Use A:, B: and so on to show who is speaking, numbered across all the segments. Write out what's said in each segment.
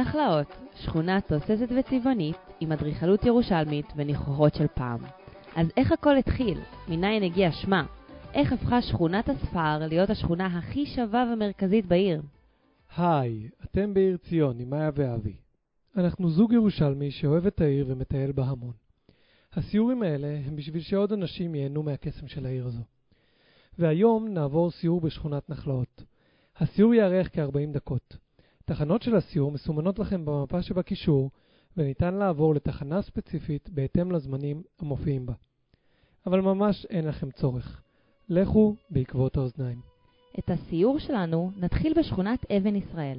A: נחלאות, שכונה תוססת וצבעונית עם אדריכלות ירושלמית וניחוחות של פעם. אז איך הכל התחיל? מניין הגיע שמה? איך הפכה שכונת הספר להיות השכונה הכי שווה ומרכזית בעיר?
B: היי, אתם בעיר ציון עם מאיה ואבי. אנחנו זוג ירושלמי שאוהב את העיר ומטייל בה המון. הסיורים האלה הם בשביל שעוד אנשים ייהנו מהקסם של העיר הזו. והיום נעבור סיור בשכונת נחלאות. הסיור יארך כ-40 דקות. תחנות של הסיור מסומנות לכם במפה שבקישור, וניתן לעבור לתחנה ספציפית בהתאם לזמנים המופיעים בה. אבל ממש אין לכם צורך. לכו בעקבות האוזניים.
A: את הסיור שלנו נתחיל בשכונת אבן ישראל.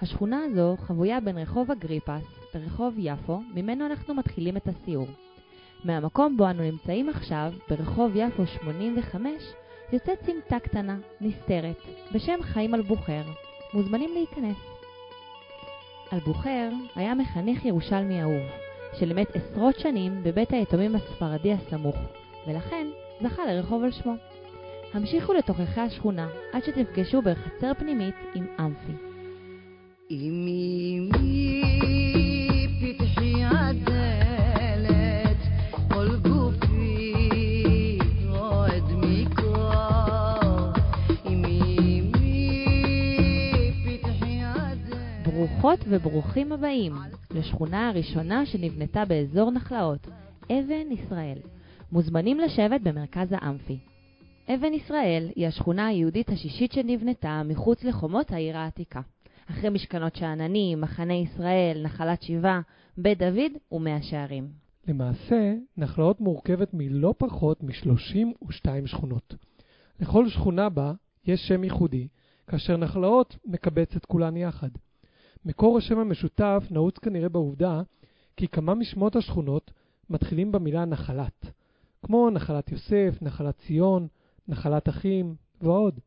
A: השכונה הזו חבויה בין רחוב אגריפס לרחוב יפו, ממנו אנחנו מתחילים את הסיור. מהמקום בו אנו נמצאים עכשיו, ברחוב יפו 85, יוצאת סמטה קטנה, נסתרת, בשם חיים אלבוחר. מוזמנים להיכנס. אלבוחר היה מחנך ירושלמי אהוב, שלימד עשרות שנים בבית היתומים הספרדי הסמוך, ולכן זכה לרחוב על שמו. המשיכו לתוככי השכונה עד שתפגשו בחצר פנימית עם אמפי.
C: אמי אמי
A: ברוכות וברוכים הבאים לשכונה הראשונה שנבנתה באזור נחלאות, אבן ישראל. מוזמנים לשבת במרכז האמפי. אבן ישראל היא השכונה היהודית השישית שנבנתה מחוץ לחומות העיר העתיקה. אחרי משכנות שאננים, מחנה ישראל, נחלת שבעה, בית דוד ומאה שערים.
B: למעשה, נחלאות מורכבת מלא פחות מ-32 שכונות. לכל שכונה בה יש שם ייחודי, כאשר נחלאות מקבץ את כולן יחד. מקור השם המשותף נעוץ כנראה בעובדה כי כמה משמות השכונות מתחילים במילה נחלת, כמו נחלת יוסף, נחלת ציון, נחלת אחים ועוד.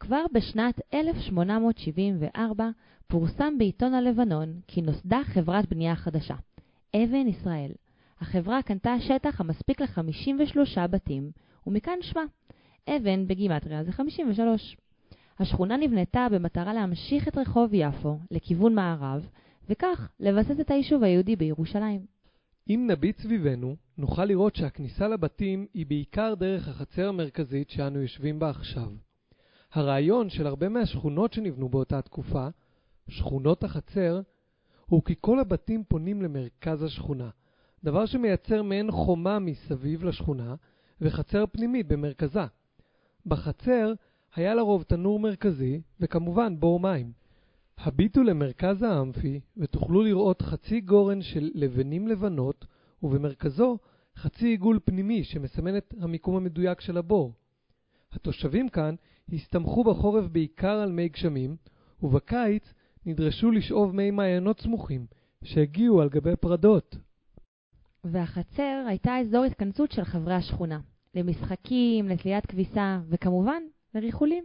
A: כבר בשנת 1874 פורסם בעיתון הלבנון כי נוסדה חברת בנייה חדשה, אבן ישראל. החברה קנתה שטח המספיק ל-53 בתים, ומכאן שמה. אבן בגימטריה זה 53. השכונה נבנתה במטרה להמשיך את רחוב יפו לכיוון מערב, וכך לבסס את היישוב היהודי בירושלים.
B: אם נביט סביבנו, נוכל לראות שהכניסה לבתים היא בעיקר דרך החצר המרכזית שאנו יושבים בה עכשיו. הרעיון של הרבה מהשכונות שנבנו באותה תקופה, שכונות החצר, הוא כי כל הבתים פונים למרכז השכונה, דבר שמייצר מעין חומה מסביב לשכונה וחצר פנימית במרכזה. בחצר היה לרוב תנור מרכזי וכמובן בור מים. הביטו למרכז האמפי ותוכלו לראות חצי גורן של לבנים לבנות ובמרכזו חצי עיגול פנימי שמסמן את המיקום המדויק של הבור. התושבים כאן הסתמכו בחורף בעיקר על מי גשמים, ובקיץ נדרשו לשאוב מי מעיינות סמוכים, שהגיעו על גבי פרדות.
A: והחצר הייתה אזור התכנסות של חברי השכונה, למשחקים, לתליית כביסה, וכמובן, לריחולים.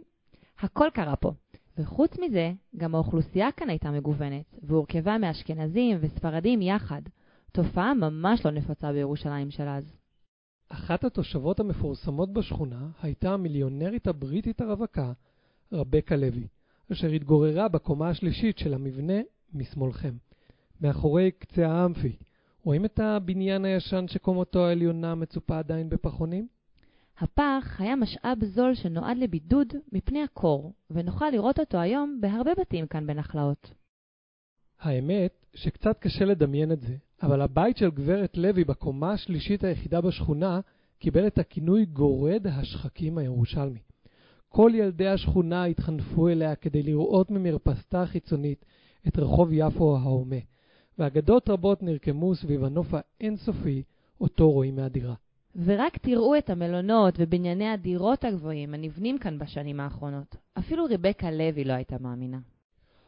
A: הכל קרה פה. וחוץ מזה, גם האוכלוסייה כאן הייתה מגוונת, והורכבה מאשכנזים וספרדים יחד. תופעה ממש לא נפוצה בירושלים של אז.
B: אחת התושבות המפורסמות בשכונה הייתה המיליונרית הבריטית הרווקה, רבקה לוי, אשר התגוררה בקומה השלישית של המבנה משמאלכם, מאחורי קצה האמפי. רואים את הבניין הישן שקומתו העליונה מצופה עדיין בפחונים?
A: הפח היה משאב זול שנועד לבידוד מפני הקור, ונוכל לראות אותו היום בהרבה בתים כאן בנחלאות.
B: האמת שקצת קשה לדמיין את זה, אבל הבית של גברת לוי בקומה השלישית היחידה בשכונה קיבל את הכינוי גורד השחקים הירושלמי. כל ילדי השכונה התחנפו אליה כדי לראות ממרפסתה החיצונית את רחוב יפו ההומה, ואגדות רבות נרקמו סביב הנוף האינסופי אותו רואים מהדירה.
A: ורק תראו את המלונות ובנייני הדירות הגבוהים הנבנים כאן בשנים האחרונות. אפילו רבקה לוי לא הייתה מאמינה.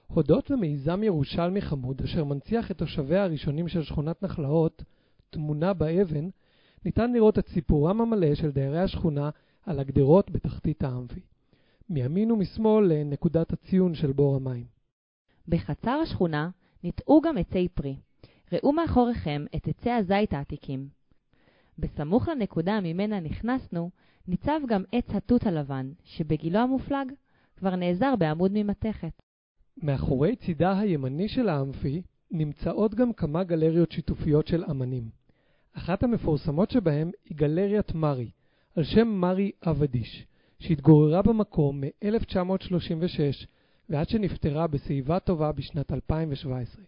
B: הודות למיזם ירושלמי חמוד, אשר מנציח את תושביה הראשונים של שכונת נחלאות, תמונה באבן, ניתן לראות את סיפורם המלא של דיירי השכונה על הגדרות בתחתית האמפי. מימין ומשמאל לנקודת הציון של בור המים.
A: בחצר השכונה ניטעו גם עצי פרי. ראו מאחוריכם את עצי הזית העתיקים. בסמוך לנקודה ממנה נכנסנו, ניצב גם עץ התות הלבן, שבגילו המופלג כבר נעזר בעמוד ממתכת.
B: מאחורי צידה הימני של האמפי נמצאות גם כמה גלריות שיתופיות של אמנים. אחת המפורסמות שבהם היא גלריית מרי, על שם מרי אבדיש, שהתגוררה במקום מ-1936 ועד שנפטרה בשיבה טובה בשנת 2017.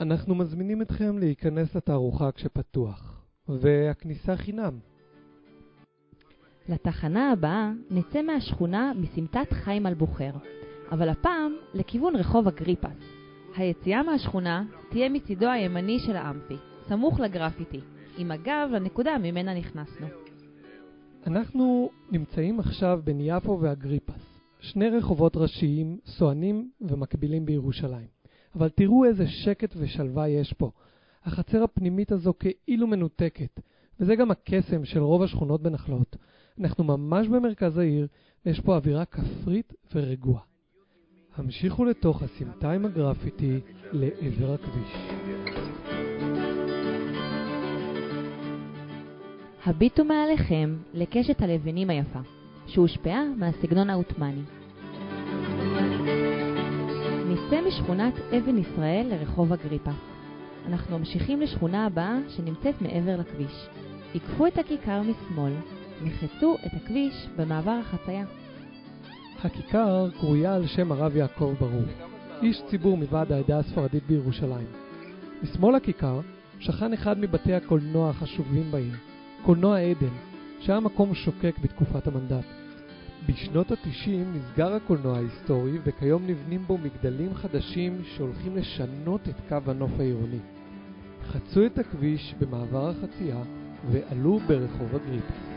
B: אנחנו מזמינים אתכם להיכנס לתערוכה כשפתוח, והכניסה חינם.
A: לתחנה הבאה נצא מהשכונה מסמטת חיים אלבוחר, אבל הפעם לכיוון רחוב אגריפס. היציאה מהשכונה תהיה מצידו הימני של האמפי, סמוך לגרפיטי, עם הגב לנקודה ממנה נכנסנו.
B: אנחנו נמצאים עכשיו בין יפו ואגריפס, שני רחובות ראשיים, סואנים ומקבילים בירושלים. אבל תראו איזה שקט ושלווה יש פה. החצר הפנימית הזו כאילו מנותקת, וזה גם הקסם של רוב השכונות בנחלות. אנחנו ממש במרכז העיר, ויש פה אווירה כפרית ורגועה. המשיכו לתוך הסמטה עם הגרפיטי לעבר הכביש.
A: הביטו מעליכם לקשת הלבנים היפה, שהושפעה מהסגנון העות'מאני. נצא משכונת אבן ישראל לרחוב אגריפס. אנחנו ממשיכים לשכונה הבאה שנמצאת מעבר לכביש. עיקפו את הכיכר משמאל, נחצו את הכביש במעבר החצייה.
B: הכיכר קרויה על שם הרב יעקב ברור, איש ציבור מוועד העדה הספרדית בירושלים. משמאל הכיכר שכן אחד מבתי הקולנוע החשובים בעיר, קולנוע עדן, שהיה מקום שוקק בתקופת המנדט. בשנות ה-90 נסגר הקולנוע ההיסטורי וכיום נבנים בו מגדלים חדשים שהולכים לשנות את קו הנוף העירוני. חצו את הכביש במעבר החצייה ועלו ברחוב אגריפס.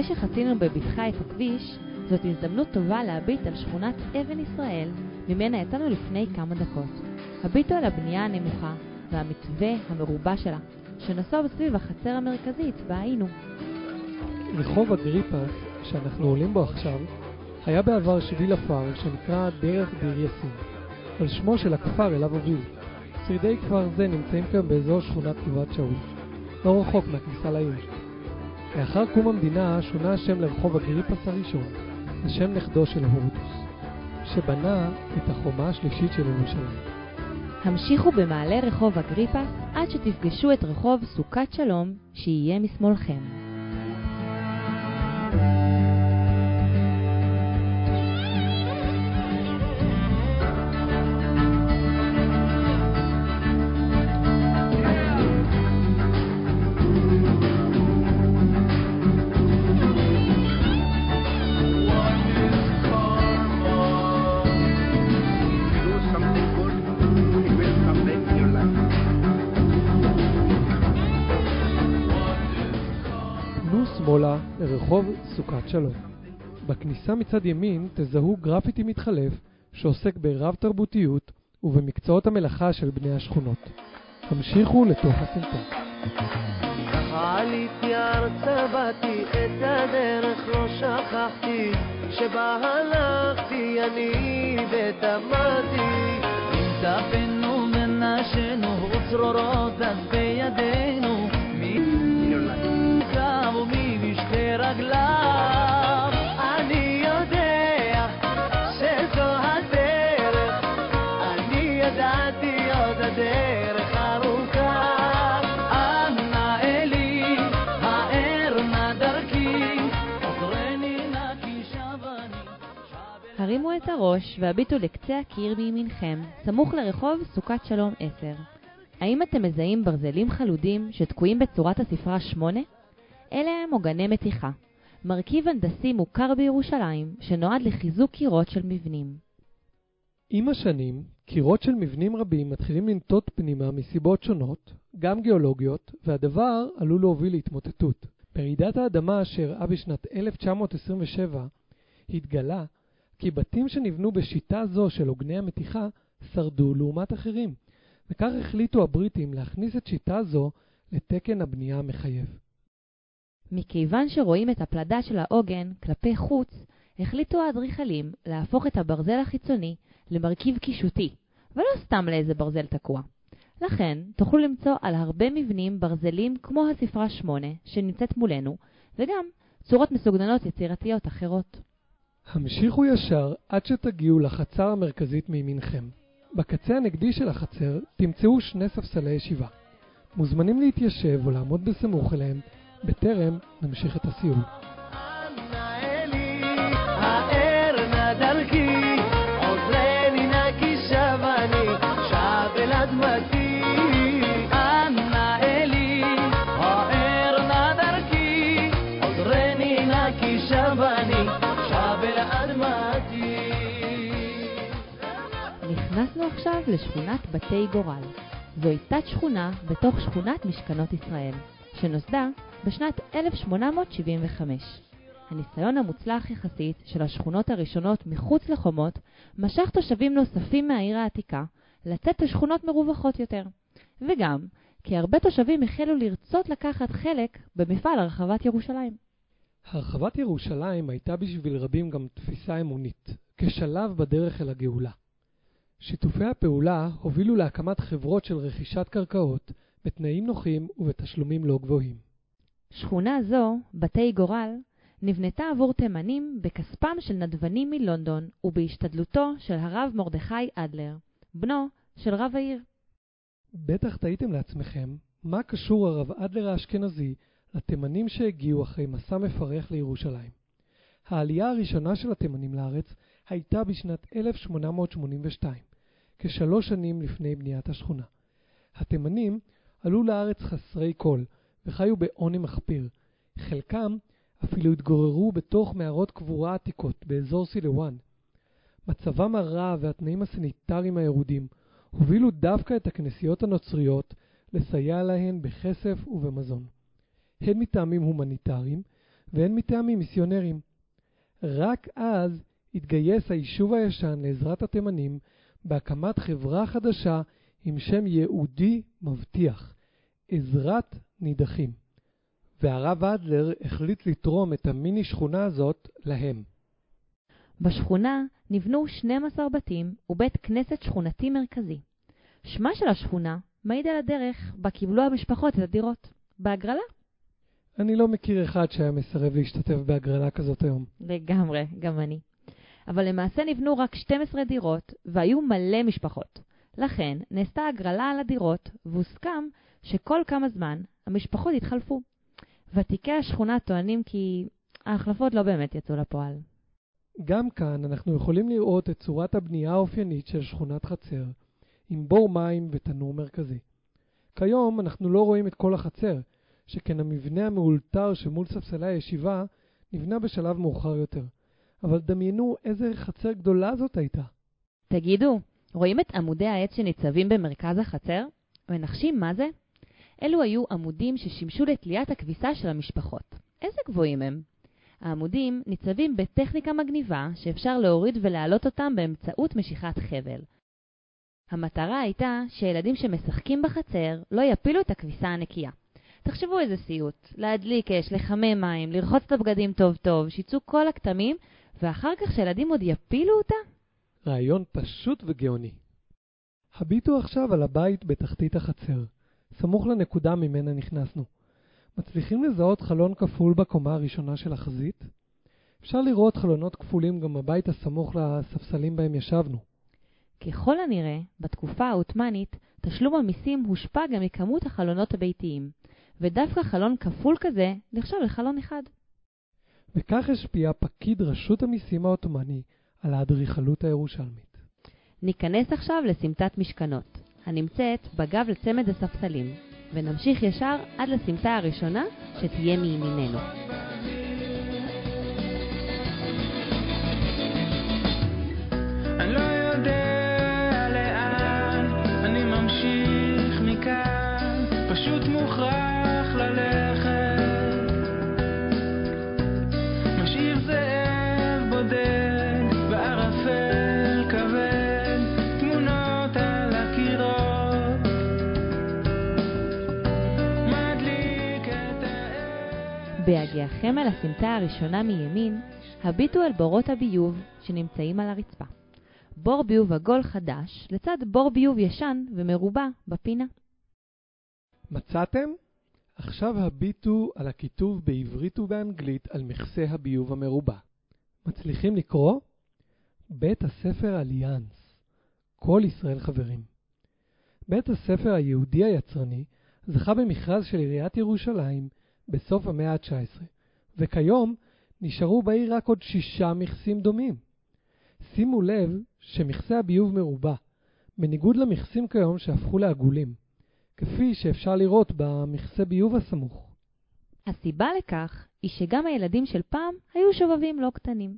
A: אחרי שחצינו בבטחה את הכביש, זאת הזדמנות טובה להביט על שכונת אבן ישראל, ממנה יצאנו לפני כמה דקות. הביטו על הבנייה הנמוכה והמתווה המרובע שלה, שנסוב סביב החצר המרכזית בה היינו.
B: רחוב אגריפס, שאנחנו עולים בו עכשיו, היה בעבר שביל עפר שנקרא דרך דיר יאסין, על שמו של הכפר אליו הוביל. שרידי כפר זה נמצאים כיום באזור שכונת גבעת שאול, לא רחוק מהכניסה לעיר. לאחר קום המדינה שונה השם לרחוב אגריפס הראשון, לשם נכדו של הורדוס, שבנה את החומה השלישית של ירושלים.
A: המשיכו במעלה רחוב אגריפס עד שתפגשו את רחוב סוכת שלום, שיהיה משמאלכם.
D: Do
B: סוכת שלום. בכניסה מצד ימין תזהו גרפיטי מתחלף שעוסק ברב תרבותיות ובמקצועות המלאכה של בני השכונות. המשיכו לתוך.
E: ככה עליתי ארצה, באתי את הדרך, לא שכחתי שבה הלכתי אני ותמדתי. אם טפנו ונשנו וצרורות אז בידינו,
A: את הראש והביטו לקצה הקיר מימינכם, סמוך לרחוב סוכת שלום 10. האם אתם מזהים ברזלים חלודים שתקועים בצורת הספרה 8? אלה הם עוגני מתיחה, מרכיב הנדסי מוכר בירושלים שנועד לחיזוק קירות של מבנים.
B: עם השנים, קירות של מבנים רבים מתחילים לנטות פנימה מסיבות שונות, גם גיאולוגיות, והדבר עלול להוביל להתמוטטות. ברעידת האדמה שאירעה בשנת 1927 התגלה כי בתים שנבנו בשיטה זו של עוגני המתיחה שרדו לעומת אחרים, וכך החליטו הבריטים להכניס את שיטה זו לתקן הבנייה המחייב.
A: מכיוון שרואים את הפלדה של העוגן כלפי חוץ, החליטו האדריכלים להפוך את הברזל החיצוני למרכיב קישוטי, ולא סתם לאיזה ברזל תקוע. לכן, תוכלו למצוא על הרבה מבנים ברזלים כמו הספרה 8 שנמצאת מולנו, וגם צורות מסוגננות יצירתיות אחרות.
B: המשיכו ישר עד שתגיעו לחצר המרכזית מימינכם. בקצה הנגדי של החצר תמצאו שני ספסלי ישיבה. מוזמנים להתיישב או לעמוד בסמוך אליהם, בטרם נמשיך את
E: נא דרכי, עוזרני נא.
A: עכשיו לשכונת בתי גורל. זוהי תת-שכונה בתוך שכונת משכנות ישראל, שנוסדה בשנת 1875. הניסיון המוצלח יחסית של השכונות הראשונות מחוץ לחומות משך תושבים נוספים מהעיר העתיקה לצאת לשכונות מרווחות יותר. וגם כי הרבה תושבים החלו לרצות לקחת חלק במפעל הרחבת ירושלים.
B: הרחבת ירושלים הייתה בשביל רבים גם תפיסה אמונית, כשלב בדרך אל הגאולה. שיתופי הפעולה הובילו להקמת חברות של רכישת קרקעות בתנאים נוחים ובתשלומים לא גבוהים.
A: שכונה זו, בתי גורל, נבנתה עבור תימנים בכספם של נדבנים מלונדון ובהשתדלותו של הרב מרדכי אדלר, בנו של רב העיר.
B: בטח תהיתם לעצמכם, מה קשור הרב אדלר האשכנזי לתימנים שהגיעו אחרי מסע מפרך לירושלים. העלייה הראשונה של התימנים לארץ הייתה בשנת 1882, כשלוש שנים לפני בניית השכונה. התימנים עלו לארץ חסרי כל וחיו בעוני מחפיר. חלקם אפילו התגוררו בתוך מערות קבורה עתיקות באזור סילואן. מצבם הרע והתנאים הסניטריים הירודים הובילו דווקא את הכנסיות הנוצריות לסייע להן בכסף ובמזון. הן מטעמים הומניטריים והן מטעמים מיסיונריים. רק אז התגייס היישוב הישן לעזרת התימנים בהקמת חברה חדשה עם שם יהודי מבטיח, עזרת נידחים. והרב אדלר החליט לתרום את המיני שכונה הזאת להם.
A: בשכונה נבנו 12 בתים ובית כנסת שכונתי מרכזי. שמה של השכונה מעיד על הדרך בה קיבלו המשפחות את הדירות, בהגרלה.
B: אני לא מכיר אחד שהיה מסרב להשתתף בהגרלה כזאת היום.
A: לגמרי, גם אני. אבל למעשה נבנו רק 12 דירות והיו מלא משפחות. לכן נעשתה הגרלה על הדירות והוסכם שכל כמה זמן המשפחות התחלפו. ותיקי השכונה טוענים כי ההחלפות לא באמת יצאו לפועל.
B: גם כאן אנחנו יכולים לראות את צורת הבנייה האופיינית של שכונת חצר, עם בור מים ותנור מרכזי. כיום אנחנו לא רואים את כל החצר, שכן המבנה המאולתר שמול ספסלי הישיבה נבנה בשלב מאוחר יותר. אבל דמיינו איזה חצר גדולה זאת הייתה.
A: תגידו, רואים את עמודי העץ שניצבים במרכז החצר? מנחשים מה זה? אלו היו עמודים ששימשו לתליית הכביסה של המשפחות. איזה גבוהים הם? העמודים ניצבים בטכניקה מגניבה שאפשר להוריד ולהעלות אותם באמצעות משיכת חבל. המטרה הייתה שילדים שמשחקים בחצר לא יפילו את הכביסה הנקייה. תחשבו איזה סיוט, להדליק אש, לחמם מים, לרחוץ את הבגדים טוב טוב, שיצאו כל הכתמים, ואחר כך שילדים עוד יפילו אותה?
B: רעיון פשוט וגאוני. הביטו עכשיו על הבית בתחתית החצר, סמוך לנקודה ממנה נכנסנו. מצליחים לזהות חלון כפול בקומה הראשונה של החזית? אפשר לראות חלונות כפולים גם בבית הסמוך לספסלים בהם ישבנו.
A: ככל הנראה, בתקופה העות'מאנית, תשלום המיסים הושפע גם מכמות החלונות הביתיים, ודווקא חלון כפול כזה נחשב לחלון אחד.
B: וכך השפיע פקיד רשות המיסים העות'מאני על האדריכלות הירושלמית.
A: ניכנס עכשיו לסמטת משכנות, הנמצאת בגב לצמד הספסלים, ונמשיך ישר עד לסמטה הראשונה שתהיה מימיננו.
F: אני לא יודע
A: בהגיעכם אל הסמטה הראשונה מימין, הביטו אל בורות הביוב שנמצאים על הרצפה. בור ביוב עגול חדש לצד בור ביוב ישן ומרובע בפינה.
B: מצאתם? עכשיו הביטו על הכיתוב בעברית ובאנגלית על מכסה הביוב המרובע. מצליחים לקרוא? בית הספר אליאנס. כל ישראל חברים. בית הספר היהודי היצרני זכה במכרז של עיריית ירושלים בסוף המאה ה-19, וכיום נשארו בעיר רק עוד שישה מכסים דומים. שימו לב שמכסה הביוב מרובע, בניגוד למכסים כיום שהפכו לעגולים, כפי שאפשר לראות במכסה ביוב הסמוך.
A: הסיבה לכך היא שגם הילדים של פעם היו שובבים לא קטנים.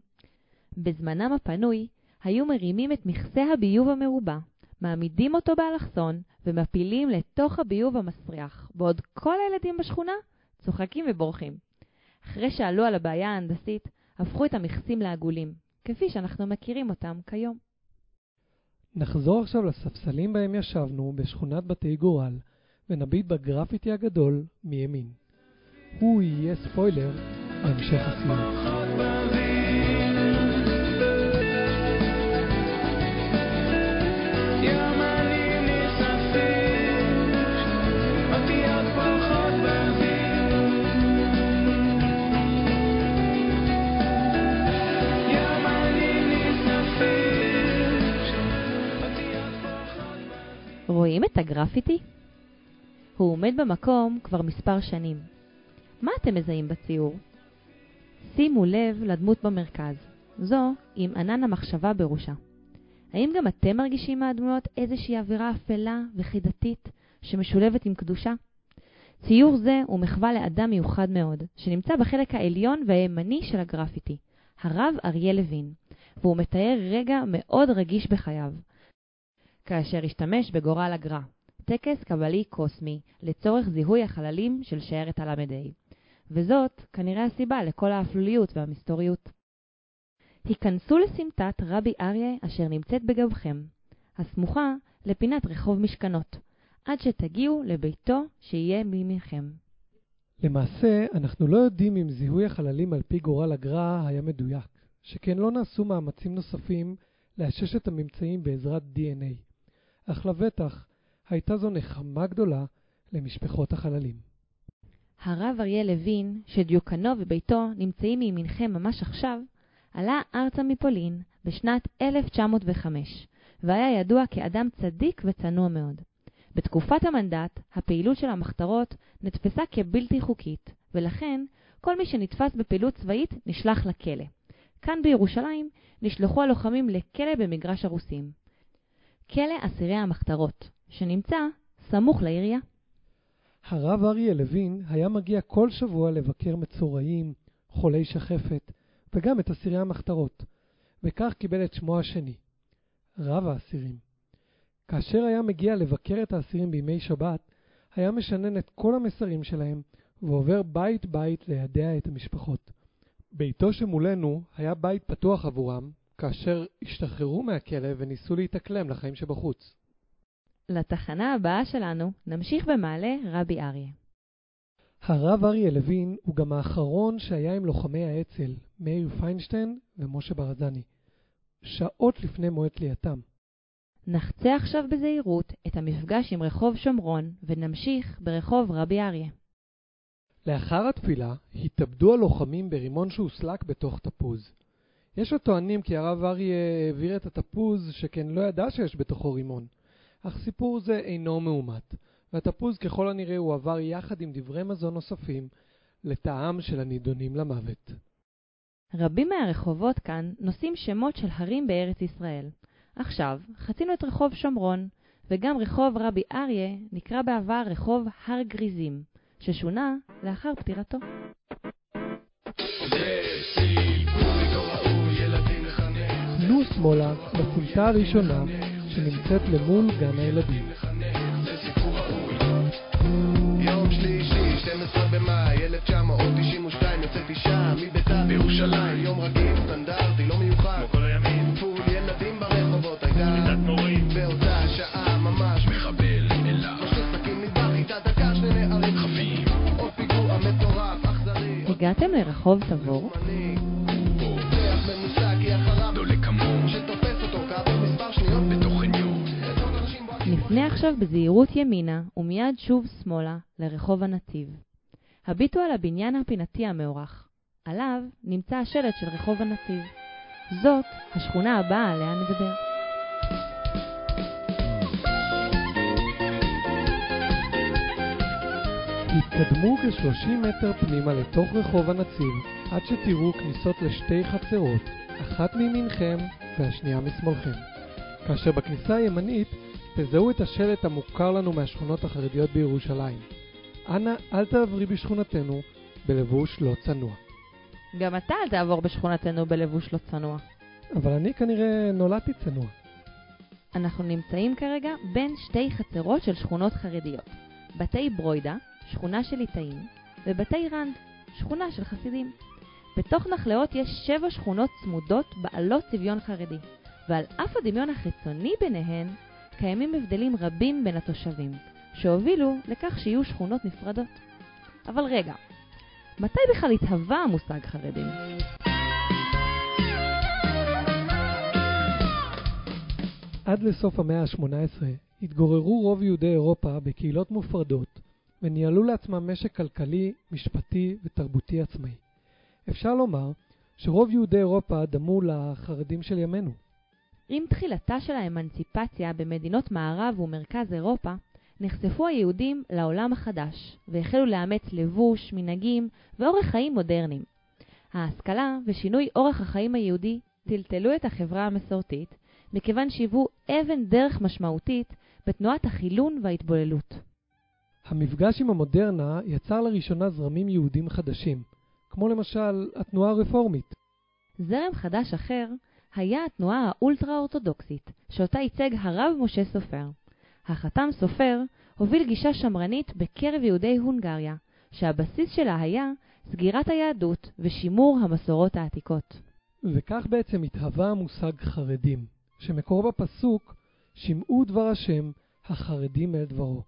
A: בזמנם הפנוי היו מרימים את מכסה הביוב המרובע, מעמידים אותו באלכסון ומפילים לתוך הביוב המסריח, בעוד כל הילדים בשכונה צוחקים ובורחים. אחרי שעלו על הבעיה ההנדסית, הפכו את המכסים לעגולים, כפי שאנחנו מכירים אותם כיום.
B: נחזור עכשיו לספסלים בהם ישבנו בשכונת בתי גורל, ונביט בגרפיטי הגדול מימין. הוא יהיה ספוילר להמשך הסיום.
A: רואים את הגרפיטי? הוא עומד במקום כבר מספר שנים. מה אתם מזהים בציור? שימו לב לדמות במרכז, זו עם ענן המחשבה בראשה. האם גם אתם מרגישים מהדמויות איזושהי אווירה אפלה וחידתית שמשולבת עם קדושה? ציור זה הוא מחווה לאדם מיוחד מאוד, שנמצא בחלק העליון והימני של הגרפיטי, הרב אריה לוין, והוא מתאר רגע מאוד רגיש בחייו, כאשר השתמש בגורל הגר"א, טקס קבלי קוסמי לצורך זיהוי החללים של שיירת הל"ה, וזאת כנראה הסיבה לכל האפלוליות והמסתוריות. היכנסו לסמטת רבי אריה אשר נמצאת בגבכם, הסמוכה לפינת רחוב משכנות, עד שתגיעו לביתו שיהיה מימינכם.
B: למעשה, אנחנו לא יודעים אם זיהוי החללים על פי גורל הגר"א היה מדויק, שכן לא נעשו מאמצים נוספים לאשש את הממצאים בעזרת DNA, אך לבטח הייתה זו נחמה גדולה למשפחות החללים.
A: הרב אריה לוין, שדיוקנו וביתו נמצאים מימינכם ממש עכשיו, עלה ארצה מפולין בשנת 1905, והיה ידוע כאדם צדיק וצנוע מאוד. בתקופת המנדט, הפעילות של המחתרות נתפסה כבלתי חוקית, ולכן כל מי שנתפס בפעילות צבאית נשלח לכלא. כאן בירושלים נשלחו הלוחמים לכלא במגרש הרוסים. כלא אסירי המחתרות, שנמצא סמוך לעירייה.
B: הרב אריה לוין היה מגיע כל שבוע לבקר מצורעים, חולי שחפת, וגם את אסירי המחתרות, וכך קיבל את שמו השני, רב האסירים. כאשר היה מגיע לבקר את האסירים בימי שבת, היה משנן את כל המסרים שלהם, ועובר בית בית לידע את המשפחות. ביתו שמולנו היה בית פתוח עבורם, כאשר השתחררו מהכלא וניסו להתאקלם לחיים שבחוץ.
A: לתחנה הבאה שלנו נמשיך במעלה רבי אריה.
B: הרב אריה לוין הוא גם האחרון שהיה עם לוחמי האצ"ל, מאיר פיינשטיין ומשה ברזני, שעות לפני מועד תלייתם.
A: נחצה עכשיו בזהירות את המפגש עם רחוב שומרון ונמשיך ברחוב רבי אריה.
B: לאחר התפילה התאבדו הלוחמים ברימון שהוסלק בתוך תפוז. יש הטוענים כי הרב אריה העביר את התפוז שכן לא ידע שיש בתוכו רימון, אך סיפור זה אינו מאומת, והתפוז ככל הנראה הועבר יחד עם דברי מזון נוספים לטעם של הנידונים למוות.
A: רבים מהרחובות כאן נושאים שמות של הרים בארץ ישראל. עכשיו חצינו את רחוב שומרון, וגם רחוב רבי אריה נקרא בעבר רחוב הר גריזים, ששונה לאחר פטירתו.
B: תנו שמאלה בסמטה הראשונה שנמצאת למול גן הילדים.
E: יום שלישי, 12 במאי, 1992, יוצאת אישה מביתה בירושלים. יום רגיל, סטנדרטי, לא מיוחד. כמו כל הימים. פול ילדים ברחובות, הייתה שביתת מורים. באותה שעה ממש מחבל אליו. פשוט סכין מטבח, איתה דקר שני נערים חפים. עוד פיגוע מטורף, אכזרי.
A: הגעתם לרחוב תבור, נפנה עכשיו בזהירות ימינה ומיד שוב שמאלה לרחוב הנתיב. הביטו על הבניין הפינתי המאורך. עליו נמצא השלט של רחוב הנתיב. זאת השכונה הבאה עליה נדבר.
B: התקדמו כ-30 מטר פנימה לתוך רחוב הנציב, עד שתראו כניסות לשתי חצרות, אחת מימינכם והשנייה משמאלכם. כאשר בכניסה הימנית תזהו את השלט המוכר לנו מהשכונות החרדיות בירושלים. אנא, אל תעברי בשכונתנו בלבוש לא צנוע.
A: גם אתה אל תעבור בשכונתנו בלבוש לא צנוע.
B: אבל אני כנראה נולדתי צנוע.
A: אנחנו נמצאים כרגע בין שתי חצרות של שכונות חרדיות. בתי ברוידה, שכונה של ליטאים, ובתי רנד, שכונה של חסידים. בתוך נחלאות יש שבע שכונות צמודות בעלות צביון חרדי, ועל אף הדמיון החיצוני ביניהן, קיימים הבדלים רבים בין התושבים, שהובילו לכך שיהיו שכונות נפרדות. אבל רגע, מתי בכלל התהווה המושג חרדים?
B: עד לסוף המאה ה-18 התגוררו רוב יהודי אירופה בקהילות מופרדות וניהלו לעצמם משק כלכלי, משפטי ותרבותי עצמאי. אפשר לומר שרוב יהודי אירופה דמו לחרדים של ימינו.
A: עם תחילתה של האמנציפציה במדינות מערב ומרכז אירופה, נחשפו היהודים לעולם החדש, והחלו לאמץ לבוש, מנהגים ואורח חיים מודרניים. ההשכלה ושינוי אורח החיים היהודי טלטלו את החברה המסורתית, מכיוון שהיוו אבן דרך משמעותית בתנועת החילון וההתבוללות.
B: המפגש עם המודרנה יצר לראשונה זרמים יהודים חדשים, כמו למשל התנועה הרפורמית.
A: זרם חדש אחר היה התנועה האולטרה-אורתודוקסית, שאותה ייצג הרב משה סופר. החתם סופר הוביל גישה שמרנית בקרב יהודי הונגריה, שהבסיס שלה היה סגירת היהדות ושימור המסורות העתיקות.
B: וכך בעצם התהווה המושג חרדים, שמקורו בפסוק שמעו דבר השם החרדים אל דברו.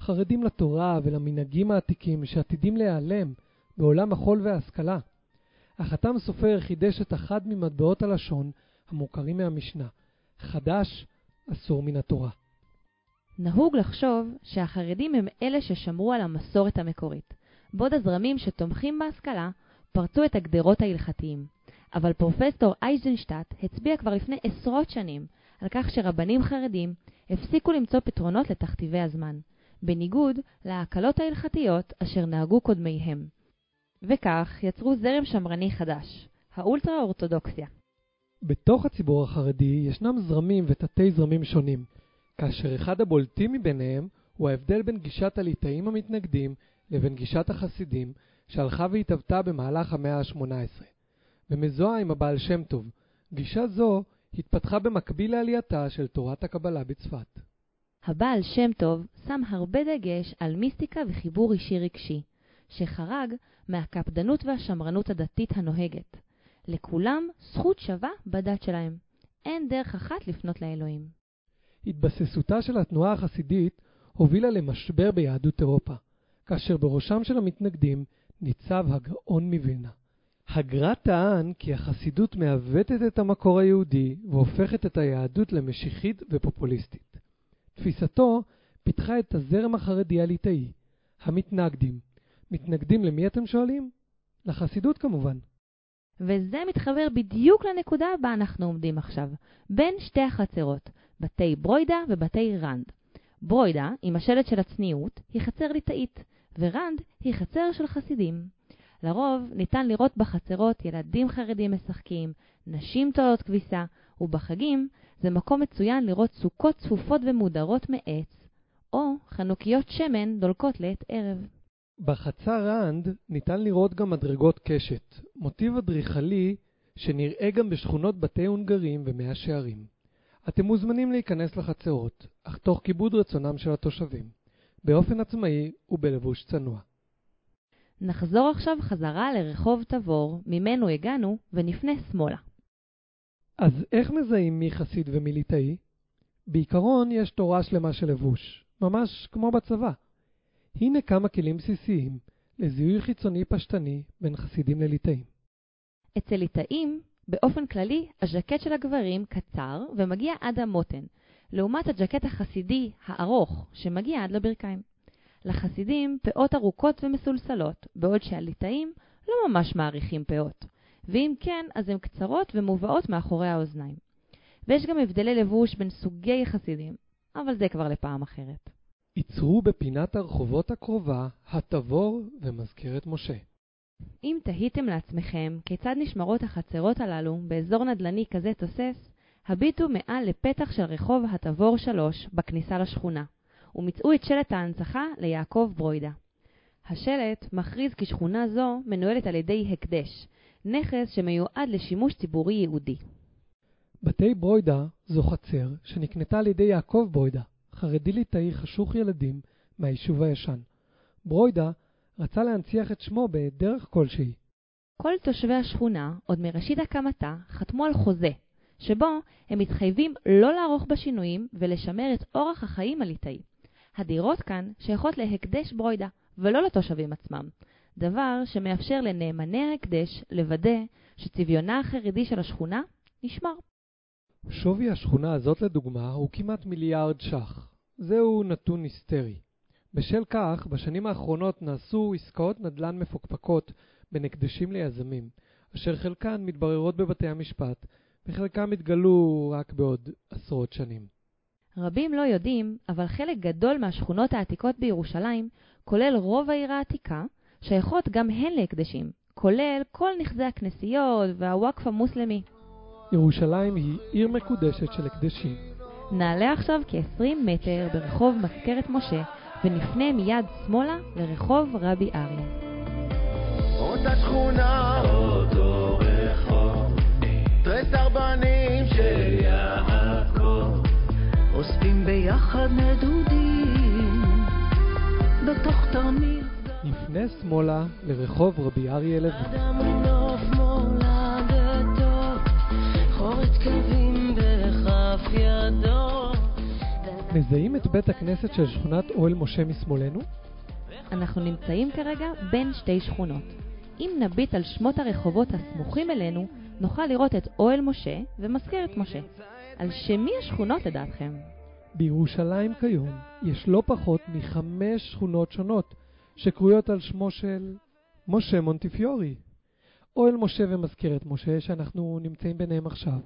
B: חרדים לתורה ולמנהגים העתיקים שעתידים להיעלם בעולם החול וההשכלה. החתם סופר חידש את אחד ממטבעות הלשון המוכרים מהמשנה, חדש אסור מן התורה.
A: נהוג לחשוב שהחרדים הם אלה ששמרו על המסורת המקורית, בעוד הזרמים שתומכים בהשכלה פרצו את הגדרות ההלכתיים. אבל פרופסור אייזנשטט הצביע כבר לפני עשרות שנים על כך שרבנים חרדים הפסיקו למצוא פתרונות לתכתיבי הזמן, בניגוד להקלות ההלכתיות אשר נהגו קודמיהם. וכך יצרו זרם שמרני חדש, האולטרה-אורתודוקסיה.
B: בתוך הציבור החרדי ישנם זרמים ותתי זרמים שונים, כאשר אחד הבולטים מביניהם הוא ההבדל בין גישת הליטאים המתנגדים לבין גישת החסידים, שהלכה והתהוותה במהלך המאה ה-18. ומזוהה עם הבעל שם טוב. גישה זו התפתחה במקביל לעלייתה של תורת הקבלה בצפת.
A: הבעל שם טוב שם הרבה דגש על מיסטיקה וחיבור אישי רגשי, שחרג מהקפדנות והשמרנות הדתית הנוהגת. לכולם זכות שווה בדת שלהם. אין דרך אחת לפנות לאלוהים.
B: התבססותה של התנועה החסידית הובילה למשבר ביהדות אירופה, כאשר בראשם של המתנגדים ניצב הגאון מווילנה. הגר"א טען כי החסידות מעוותת את המקור היהודי והופכת את היהדות למשיחית ופופוליסטית. תפיסתו פיתחה את הזרם החרדי הליטאי, המתנגדים. מתנגדים למי אתם שואלים? לחסידות כמובן.
A: וזה מתחבר בדיוק לנקודה בה אנחנו עומדים עכשיו, בין שתי החצרות, בתי ברוידה ובתי רנד. ברוידה, עם השלט של הצניעות, היא חצר ליטאית, ורנד היא חצר של חסידים. לרוב ניתן לראות בחצרות ילדים חרדים משחקים, נשים תולות כביסה, ובחגים זה מקום מצוין לראות סוכות צפופות ומודרות מעץ, או חנוכיות שמן דולקות לעת ערב.
B: בחצר רנד ניתן לראות גם מדרגות קשת, מוטיב אדריכלי שנראה גם בשכונות בתי הונגרים ומאה שערים. אתם מוזמנים להיכנס לחצרות, אך תוך כיבוד רצונם של התושבים, באופן עצמאי ובלבוש צנוע.
A: נחזור עכשיו חזרה לרחוב תבור, ממנו הגענו, ונפנה שמאלה.
B: אז איך מזהים מי חסיד ומי ליטאי? בעיקרון יש תורה שלמה של לבוש, ממש כמו בצבא. הנה כמה כלים בסיסיים לזיהוי חיצוני פשטני בין חסידים לליטאים.
A: אצל ליטאים, באופן כללי, הז'קט של הגברים קצר ומגיע עד המותן, לעומת הז'קט החסידי הארוך, שמגיע עד לברכיים. לחסידים פאות ארוכות ומסולסלות, בעוד שהליטאים לא ממש מעריכים פאות, ואם כן, אז הן קצרות ומובאות מאחורי האוזניים. ויש גם הבדלי לבוש בין סוגי חסידים, אבל זה כבר לפעם אחרת.
B: ייצרו בפינת הרחובות הקרובה התבור ומזכרת משה.
A: אם תהיתם לעצמכם כיצד נשמרות החצרות הללו באזור נדל"ני כזה תוסס, הביטו מעל לפתח של רחוב התבור 3 בכניסה לשכונה, ומצאו את שלט ההנצחה ליעקב ברוידה. השלט מכריז כי שכונה זו מנוהלת על ידי הקדש, נכס שמיועד לשימוש ציבורי ייעודי.
B: בתי ברוידה זו חצר שנקנתה על ידי יעקב ברוידה, חרדי ליטאי חשוך ילדים מהיישוב הישן. ברוידה רצה להנציח את שמו בדרך כלשהי.
A: כל תושבי השכונה, עוד מראשית הקמתה, חתמו על חוזה, שבו הם מתחייבים לא לערוך בה שינויים ולשמר את אורח החיים הליטאי. הדירות כאן שייכות להקדש ברוידה, ולא לתושבים עצמם, דבר שמאפשר לנאמני ההקדש לוודא שצביונה החרדי של השכונה נשמר.
B: שווי השכונה הזאת לדוגמה הוא כמעט מיליארד ש"ח. זהו נתון היסטרי. בשל כך, בשנים האחרונות נעשו עסקאות נדל"ן מפוקפקות בין הקדשים ליזמים, אשר חלקן מתבררות בבתי המשפט, וחלקם התגלו רק בעוד עשרות שנים.
A: רבים לא יודעים, אבל חלק גדול מהשכונות העתיקות בירושלים, כולל רוב העיר העתיקה, שייכות גם הן להקדשים, כולל כל נכסי הכנסיות והוואקף המוסלמי.
B: ירושלים היא עיר מקודשת של הקדשים.
A: נעלה עכשיו כ-20 מטר ברחוב מזכרת משה, ונפנה מיד שמאלה לרחוב רבי אריה.
E: אותה שכונה,
F: אותו רחוב
E: תריס ארבנים של
F: יעקב
C: אוספים ביחד נדודים בתוך תרמיל
B: נפנה שמאלה לרחוב רבי אריה לוי. מזהים את בית הכנסת של שכונת אוהל משה משמאלנו?
A: אנחנו נמצאים כרגע בין שתי שכונות. אם נביט על שמות הרחובות הסמוכים אלינו, נוכל לראות את אוהל משה ומזכרת משה. על שמי השכונות לדעתכם?
B: בירושלים כיום יש לא פחות מחמש שכונות שונות שקרויות על שמו של משה מונטיפיורי. אוהל משה ומזכרת משה שאנחנו נמצאים ביניהם עכשיו,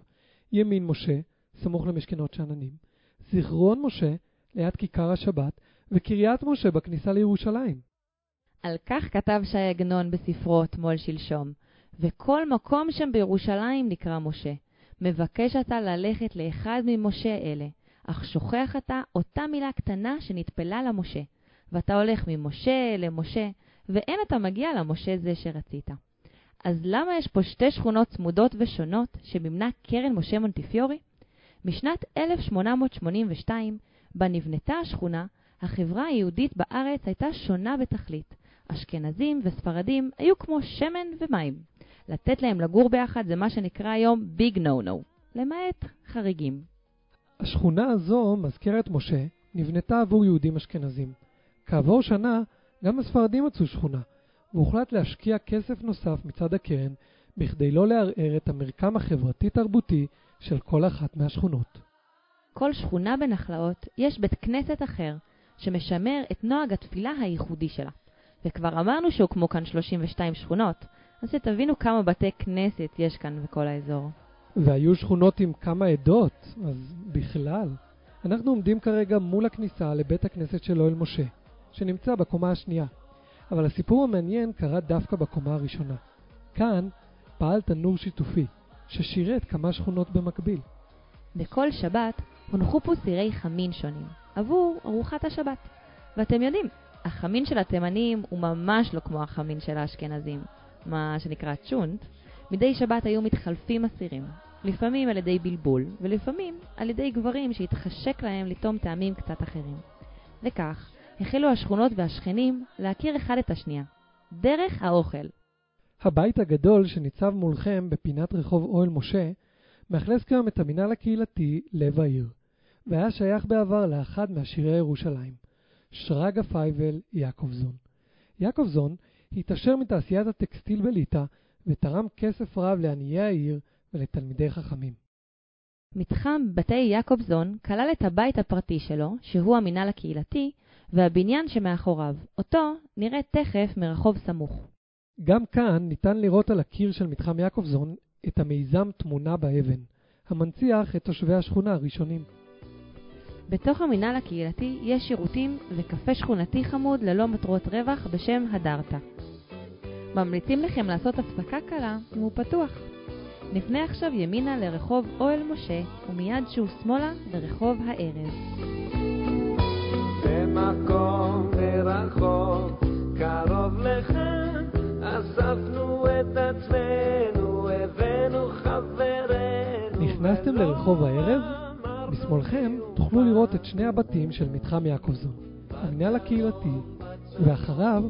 B: ימין משה, סמוך למשכנות שאננים, זיכרון משה ליד כיכר השבת וקריית משה בכניסה לירושלים.
A: על כך כתב ש"י עגנון בספרו אתמול שלשום, וכל מקום שם בירושלים נקרא משה. מבקש אתה ללכת לאחד ממשה אלה, אך שוכח אתה אותה מילה קטנה שנטפלה למשה. ואתה הולך ממשה למשה, ואין אתה מגיע למשה זה שרצית. אז למה יש פה שתי שכונות צמודות ושונות שמימנה קרן משה מונטיפיורי? משנת 1882, בה נבנתה השכונה, החברה היהודית בארץ הייתה שונה בתכלית. אשכנזים וספרדים היו כמו שמן ומים. לתת להם לגור ביחד זה מה שנקרא היום ביג נו נו, למעט חריגים.
B: השכונה הזו, מזכרת משה, נבנתה עבור יהודים אשכנזים. כעבור שנה, גם הספרדים מצאו שכונה, והוחלט להשקיע כסף נוסף מצד הקרן בכדי לא לערער את המרקם החברתי-תרבותי של כל אחת מהשכונות.
A: כל שכונה בנחלאות יש בית כנסת אחר, שמשמר את נוהג התפילה הייחודי שלה. וכבר אמרנו שהוקמו כאן 32 שכונות, אז שתבינו כמה בתי כנסת יש כאן בכל האזור.
B: והיו שכונות עם כמה עדות, אז בכלל. אנחנו עומדים כרגע מול הכניסה לבית הכנסת של אוהל משה, שנמצא בקומה השנייה. אבל הסיפור המעניין קרה דווקא בקומה הראשונה. כאן פעל תנור שיתופי, ששירת כמה שכונות במקביל.
A: בכל שבת הונחו פה סירי חמין שונים, עבור ארוחת השבת. ואתם יודעים, החמין של התימנים הוא ממש לא כמו החמין של האשכנזים, מה שנקרא צ'ונט. מדי שבת היו מתחלפים אסירים, לפעמים על ידי בלבול, ולפעמים על ידי גברים שהתחשק להם לטום טעמים קצת אחרים. וכך, החלו השכונות והשכנים להכיר אחד את השנייה, דרך האוכל.
B: הבית הגדול שניצב מולכם בפינת רחוב אוהל משה, מאכלס כיום את המינהל הקהילתי לב העיר, והיה שייך בעבר לאחד מעשירי ירושלים, שרגא פייבל יעקובזון. יעקובזון התעשר מתעשיית הטקסטיל בליטא ותרם כסף רב לעניי העיר ולתלמידי חכמים.
A: מתחם בתי יעקובזון כלל את הבית הפרטי שלו, שהוא המינהל הקהילתי, והבניין שמאחוריו. אותו נראה תכף מרחוב סמוך.
B: גם כאן ניתן לראות על הקיר של מתחם יעקובזון את המיזם תמונה באבן, המנציח את תושבי השכונה הראשונים.
A: בתוך המינהל הקהילתי יש שירותים וקפה שכונתי חמוד ללא מטרות רווח בשם הדרתה. ממליצים לכם לעשות הפסקה קלה אם הוא פתוח. נפנה עכשיו ימינה לרחוב אוהל משה, ומיד שוב שמאלה לרחוב הערב.
B: נכנסתם לרחוב הערב? בשמאלכם תוכלו לראות את שני הבתים של מתחם יעקובזון, המנהל הקהילתי, ואחריו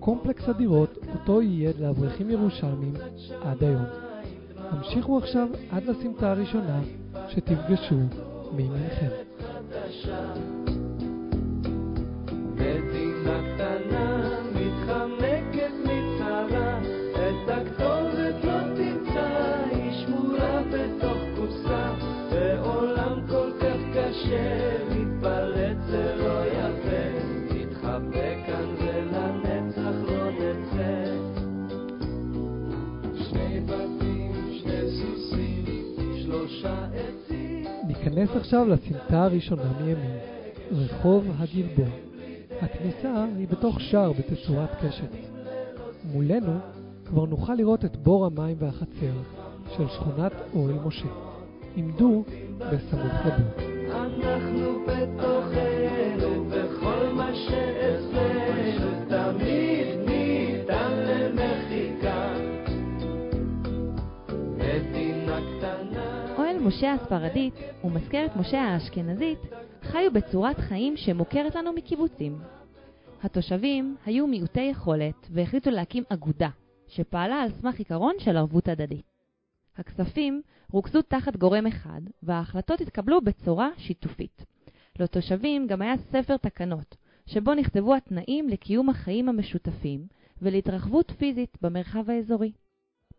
B: קומפלקס הדירות, אותו ייעד לאברכים ירושלמים עד היום. המשיכו עכשיו עד לסמטה הראשונה שתפגשו מימינכם. ניכנס עכשיו לסמטה הראשונה מימין, רחוב הגלבוע. הכניסה היא בתוך שער בתצורת קשת. מולנו כבר נוכל לראות את בור המים והחצר של שכונת אוהל משה. עמדו בסמוך לבור.
G: אנחנו בתוכנו, וכל מה שאצלנו
A: משה הספרדית ומזכרת משה האשכנזית חיו בצורת חיים שמוכרת לנו מקיבוצים. התושבים היו מיעוטי יכולת והחליטו להקים אגודה, שפעלה על סמך עיקרון של ערבות הדדית. הכספים רוכזו תחת גורם אחד, וההחלטות התקבלו בצורה שיתופית. לתושבים גם היה ספר תקנות, שבו נכתבו התנאים לקיום החיים המשותפים ולהתרחבות פיזית במרחב האזורי.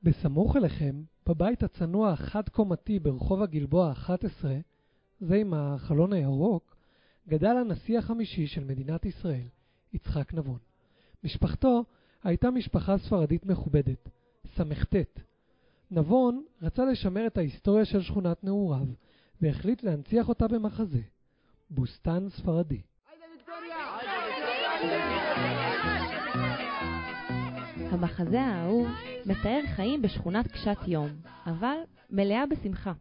B: בסמוך אליכם, בבית הצנוע החד-קומתי ברחוב הגלבוע 11, זה עם החלון הירוק, גדל הנשיא החמישי של מדינת ישראל, יצחק נבון. משפחתו הייתה משפחה ספרדית מכובדת, סט. נבון רצה לשמר את ההיסטוריה של שכונת נעוריו, והחליט להנציח אותה במחזה, בוסתן ספרדי.
A: המחזה האהוב מתאר חיים בשכונת קשת יום, אבל מלאה בשמחה.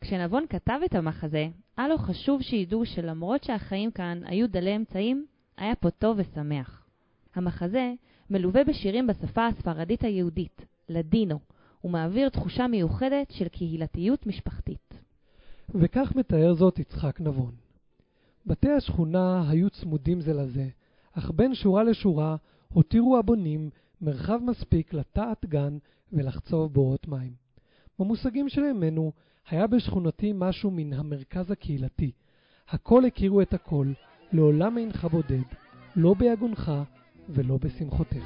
A: כשנבון כתב את המחזה, היה לו חשוב שידעו שלמרות שהחיים כאן היו דלי אמצעים, היה פה טוב ושמח. המחזה מלווה בשירים בשפה הספרדית היהודית, לדינו, ומעביר תחושה מיוחדת של קהילתיות משפחתית.
B: וכך מתאר זאת יצחק נבון. בתי השכונה היו צמודים זה לזה, אך בין שורה לשורה הותירו הבונים מרחב מספיק לטעת גן ולחצוב בורות מים. במושגים של ימינו, היה בשכונתי משהו מן המרכז הקהילתי. הכל הכירו את הכל, לעולם אינך בודד, לא ביגונך ולא בשמחותיך.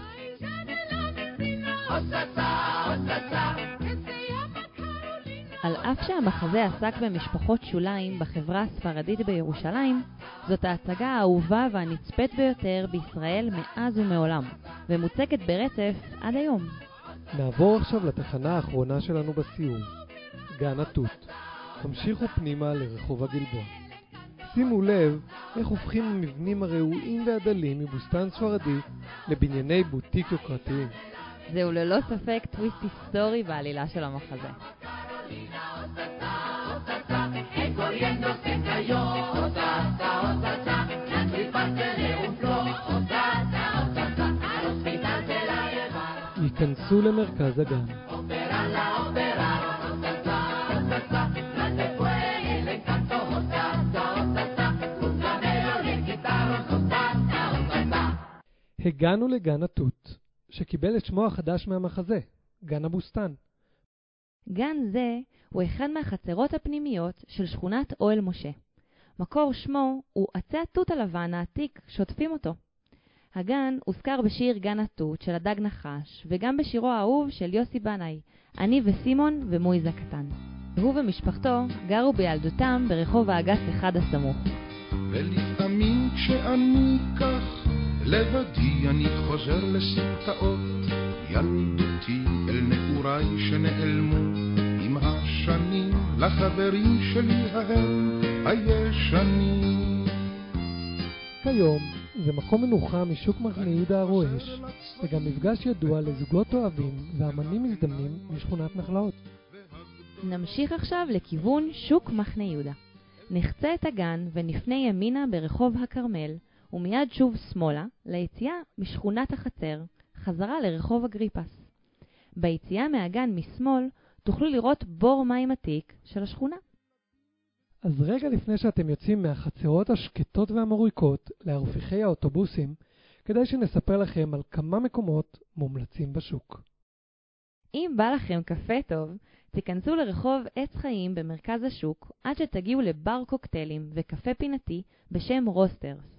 A: אף שהמחזה עסק במשפחות שוליים בחברה הספרדית בירושלים, זאת ההצגה האהובה והנצפית ביותר בישראל מאז ומעולם, ומוצגת ברצף עד היום.
B: נעבור עכשיו לתחנה האחרונה שלנו בסיור, גן התות. המשיכו פנימה לרחוב הגלבוע. שימו לב איך הופכים המבנים הרעועים והדלים מבוסתן ספרדי לבנייני בוטיק יוקרתיים.
A: זהו ללא ספק טוויסט היסטורי בעלילה של המחזה.
B: ייכנסו למרכז הגן. הגענו לגן התות, שקיבל את שמו החדש מהמחזה, גן הבוסתן.
A: גן זה הוא אחד מהחצרות הפנימיות של שכונת אוהל משה. מקור שמו הוא עצי התות הלבן העתיק שוטפים אותו. הגן הוזכר בשיר גן התות של הדג נחש, וגם בשירו האהוב של יוסי בנאי, אני וסימון ומויז הקטן. הוא ומשפחתו גרו בילדותם ברחוב האגס אחד הסמוך.
H: ולפעמים כשאני כך לבדי אני חוזר לסמטאות ילדותי אל נעוריי שנעלמו עם השנים לחברים שלי ההם הישנים.
B: כיום זה מקום מנוחה משוק מחנה יהודה הרועש, וגם מפגש ידוע לזוגות אוהבים ואמנים מזדמנים משכונת נחלאות.
A: נמשיך עכשיו לכיוון שוק מחנה יהודה. נחצה את הגן ונפנה ימינה ברחוב הכרמל, ומיד שוב שמאלה, ליציאה משכונת החצר, חזרה לרחוב אגריפס. ביציאה מהגן משמאל תוכלו לראות בור מים עתיק של השכונה.
B: אז רגע לפני שאתם יוצאים מהחצרות השקטות והמוריקות להרפיחי האוטובוסים, כדאי שנספר לכם על כמה מקומות מומלצים בשוק.
A: אם בא לכם קפה טוב, תיכנסו לרחוב עץ חיים במרכז השוק עד שתגיעו לבר קוקטיילים וקפה פינתי בשם רוסטרס.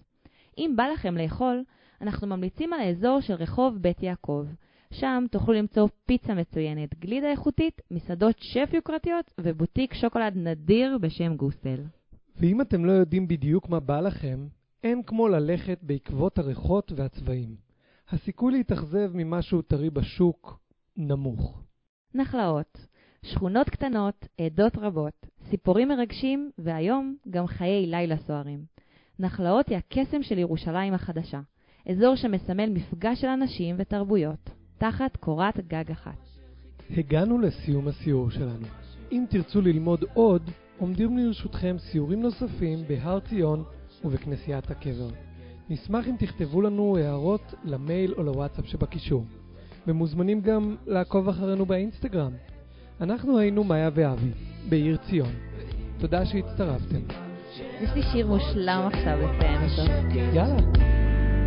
A: אם בא לכם לאכול, אנחנו ממליצים על האזור של רחוב בית יעקב. שם תוכלו למצוא פיצה מצוינת, גלידה איכותית, מסעדות שף יוקרתיות ובוטיק שוקולד נדיר בשם גוסל.
B: ואם אתם לא יודעים בדיוק מה בא לכם, אין כמו ללכת בעקבות הריחות והצבעים. הסיכוי להתאכזב ממשהו טרי בשוק נמוך.
A: נחלאות, שכונות קטנות, עדות רבות, סיפורים מרגשים, והיום גם חיי לילה סוערים. נחלאות היא הקסם של ירושלים החדשה, אזור שמסמל מפגש של אנשים ותרבויות, תחת קורת גג אחת.
B: הגענו לסיום הסיור שלנו. אם תרצו ללמוד עוד, עומדים לרשותכם סיורים נוספים בהר ציון ובכנסיית הקבר. נשמח אם תכתבו לנו הערות למייל או לוואטסאפ שבקישור. ומוזמנים גם לעקוב אחרינו באינסטגרם. אנחנו היינו מאיה ואבי, בעיר ציון. תודה שהצטרפתם.
A: יש לי שיר מושלם עכשיו לסיים אותו.
B: יאללה.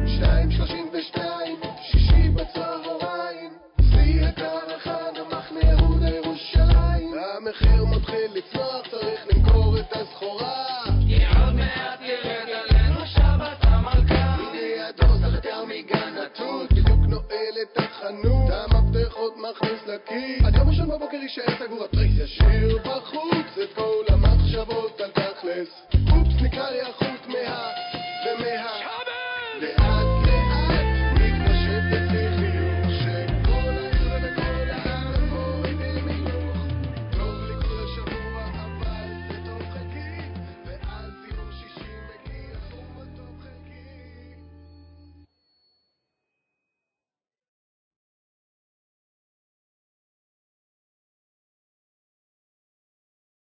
E: שתיים שלושים ושתיים, שישי בצהריים, שיא הקרחן, המחנה יהודה ירושלים. המחיר מתחיל לצנוח, צריך למכור את הסחורה. כי עוד
I: מעט ירד עלינו שבת המלכה.
E: הנה הדוס תחתיה מגן התות, בדיוק נועל את החנות, המפתחות מכניס לכיס. עד יום ראשון בבוקר יישאר סגור התריס, ישיר בחוץ.